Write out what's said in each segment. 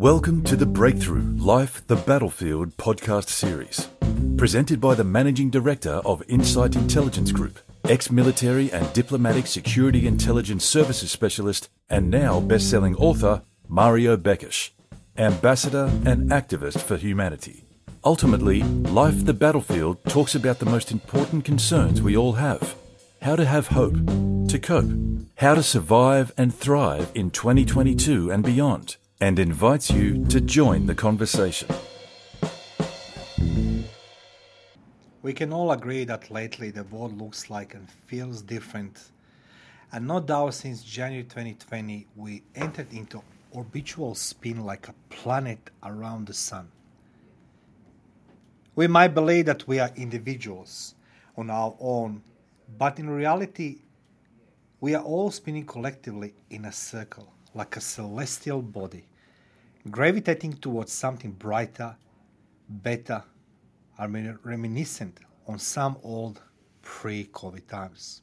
Welcome to the Breakthrough Life the Battlefield podcast series, presented by the Managing Director of Insight Intelligence Group, ex military and diplomatic security intelligence services specialist, and now best selling author Mario Bekes, ambassador and activist for humanity. Ultimately, Life the Battlefield talks about the most important concerns we all have. How to have hope, to cope, how to survive and thrive in 2022 and beyond and invites you to join the conversation. We can all agree that lately the world looks like and feels different. And no doubt since January 2020, we entered into orbital spin like a planet around the sun. We might believe that we are individuals on our own, but in reality, we are all spinning collectively in a circle like a celestial body gravitating towards something brighter, better, are reminiscent on some old pre COVID times.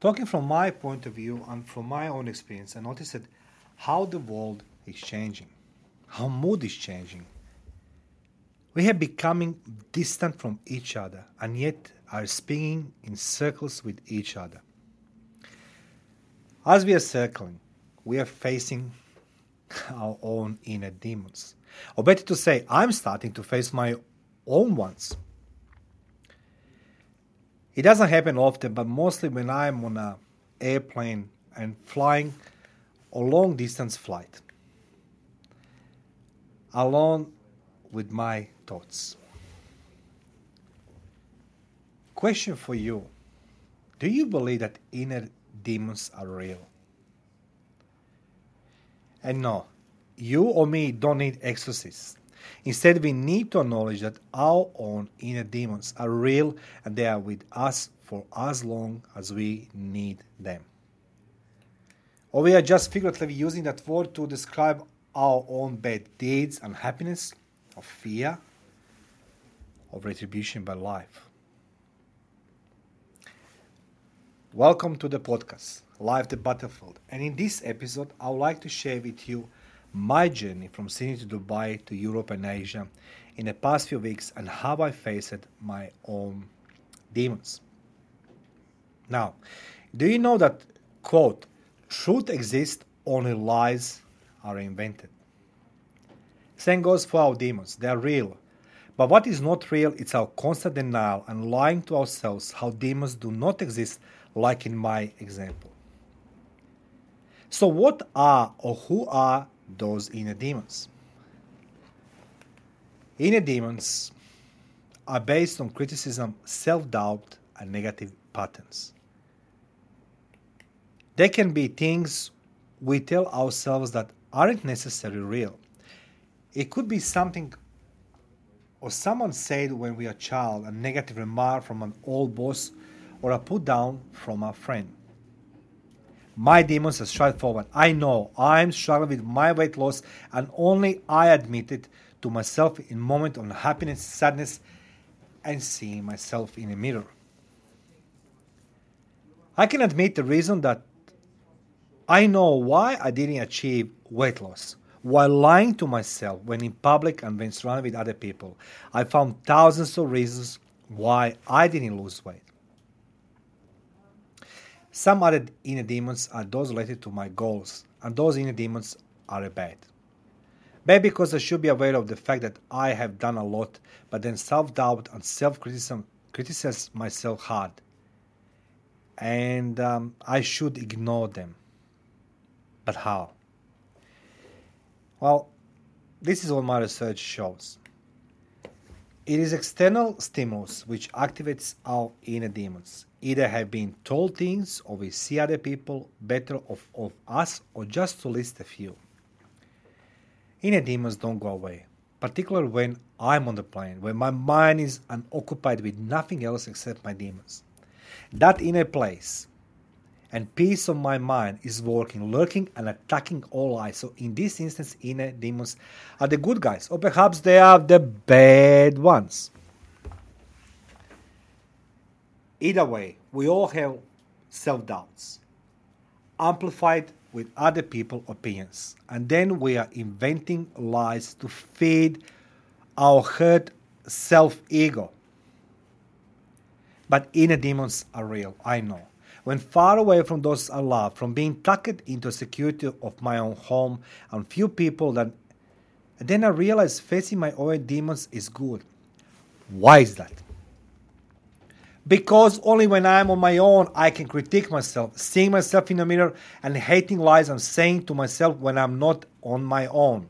Talking from my point of view and from my own experience, I noticed that how the world is changing, how mood is changing. We are becoming distant from each other and yet are spinning in circles with each other. As we are circling, we are facing our own inner demons. Or better to say, I'm starting to face my own ones. It doesn't happen often, but mostly when I'm on an airplane and flying a long distance flight, alone with my thoughts. Question for you Do you believe that inner demons are real? And no, you or me don't need exorcists. Instead, we need to acknowledge that our own inner demons are real and they are with us for as long as we need them. Or we are just figuratively using that word to describe our own bad deeds, unhappiness, of fear, of retribution by life. Welcome to the podcast. Life the Battlefield. And in this episode, I would like to share with you my journey from Sydney to Dubai to Europe and Asia in the past few weeks and how I faced my own demons. Now, do you know that, quote, truth exists, only lies are invented? Same goes for our demons, they are real. But what is not real is our constant denial and lying to ourselves how demons do not exist, like in my example. So, what are or who are those inner demons? Inner demons are based on criticism, self doubt, and negative patterns. They can be things we tell ourselves that aren't necessarily real. It could be something or someone said when we are a child, a negative remark from an old boss, or a put down from a friend. My demons are straightforward. I know I'm struggling with my weight loss, and only I admit it to myself in moment of happiness, sadness, and seeing myself in a mirror. I can admit the reason that I know why I didn't achieve weight loss. While lying to myself when in public and when surrounded with other people, I found thousands of reasons why I didn't lose weight. Some other inner demons are those related to my goals, and those inner demons are bad. Bad because I should be aware of the fact that I have done a lot, but then self doubt and self criticism criticize myself hard. And um, I should ignore them. But how? Well, this is what my research shows. It is external stimulus which activates our inner demons either have been told things or we see other people better of, of us or just to list a few. Inner demons don't go away, particularly when I'm on the plane, when my mind is unoccupied with nothing else except my demons. That inner place and peace of my mind is working, lurking, and attacking all eyes. So, in this instance, inner demons are the good guys, or perhaps they are the bad ones. Either way, we all have self doubts, amplified with other people's opinions. And then we are inventing lies to feed our hurt self ego. But inner demons are real, I know. When far away from those I love, from being tucked into security of my own home and few people that then I realize facing my own demons is good. Why is that? Because only when I'm on my own I can critique myself, seeing myself in the mirror and hating lies I'm saying to myself when I'm not on my own.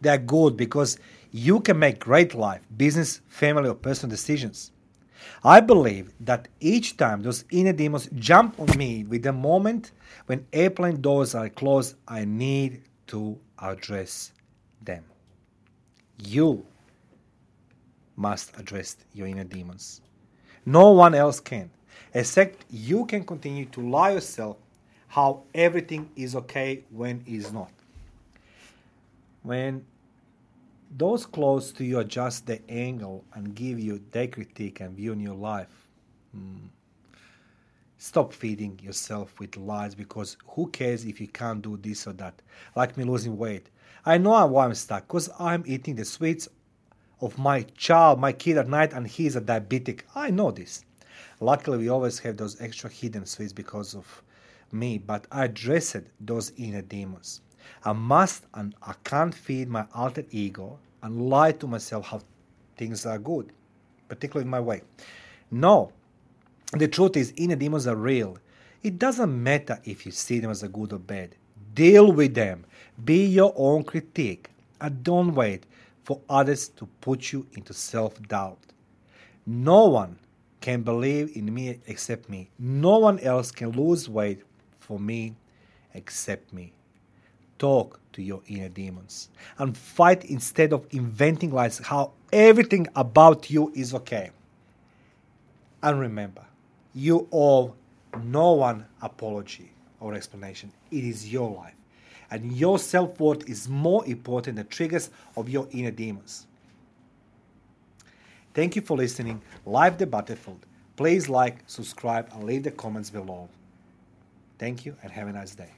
They're good because you can make great life, business, family, or personal decisions. I believe that each time those inner demons jump on me with the moment when airplane doors are closed, I need to address them. You must address your inner demons. No one else can, except you can continue to lie yourself how everything is okay when it's not. When those close to you adjust the angle and give you their critique and view on your life. Mm. Stop feeding yourself with lies because who cares if you can't do this or that? Like me losing weight. I know why I'm stuck because I'm eating the sweets of my child, my kid at night, and he's a diabetic. I know this. Luckily, we always have those extra hidden sweets because of me, but I addressed those inner demons. I must and I can't feed my altered ego and lie to myself how things are good, particularly in my way. No, the truth is, inner demons are real. It doesn't matter if you see them as a good or bad. Deal with them. Be your own critique. And don't wait for others to put you into self doubt. No one can believe in me except me. No one else can lose weight for me except me. Talk to your inner demons and fight instead of inventing lies how everything about you is okay. And remember, you owe no one apology or explanation. It is your life. And your self worth is more important than triggers of your inner demons. Thank you for listening. Live the Battlefield. Please like, subscribe, and leave the comments below. Thank you and have a nice day.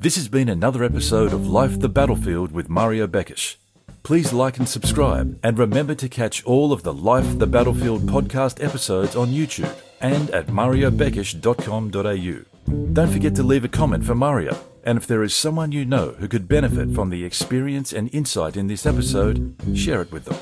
This has been another episode of Life the Battlefield with Mario Bekes. Please like and subscribe, and remember to catch all of the Life the Battlefield podcast episodes on YouTube and at mariobekes.com.au. Don't forget to leave a comment for Mario, and if there is someone you know who could benefit from the experience and insight in this episode, share it with them.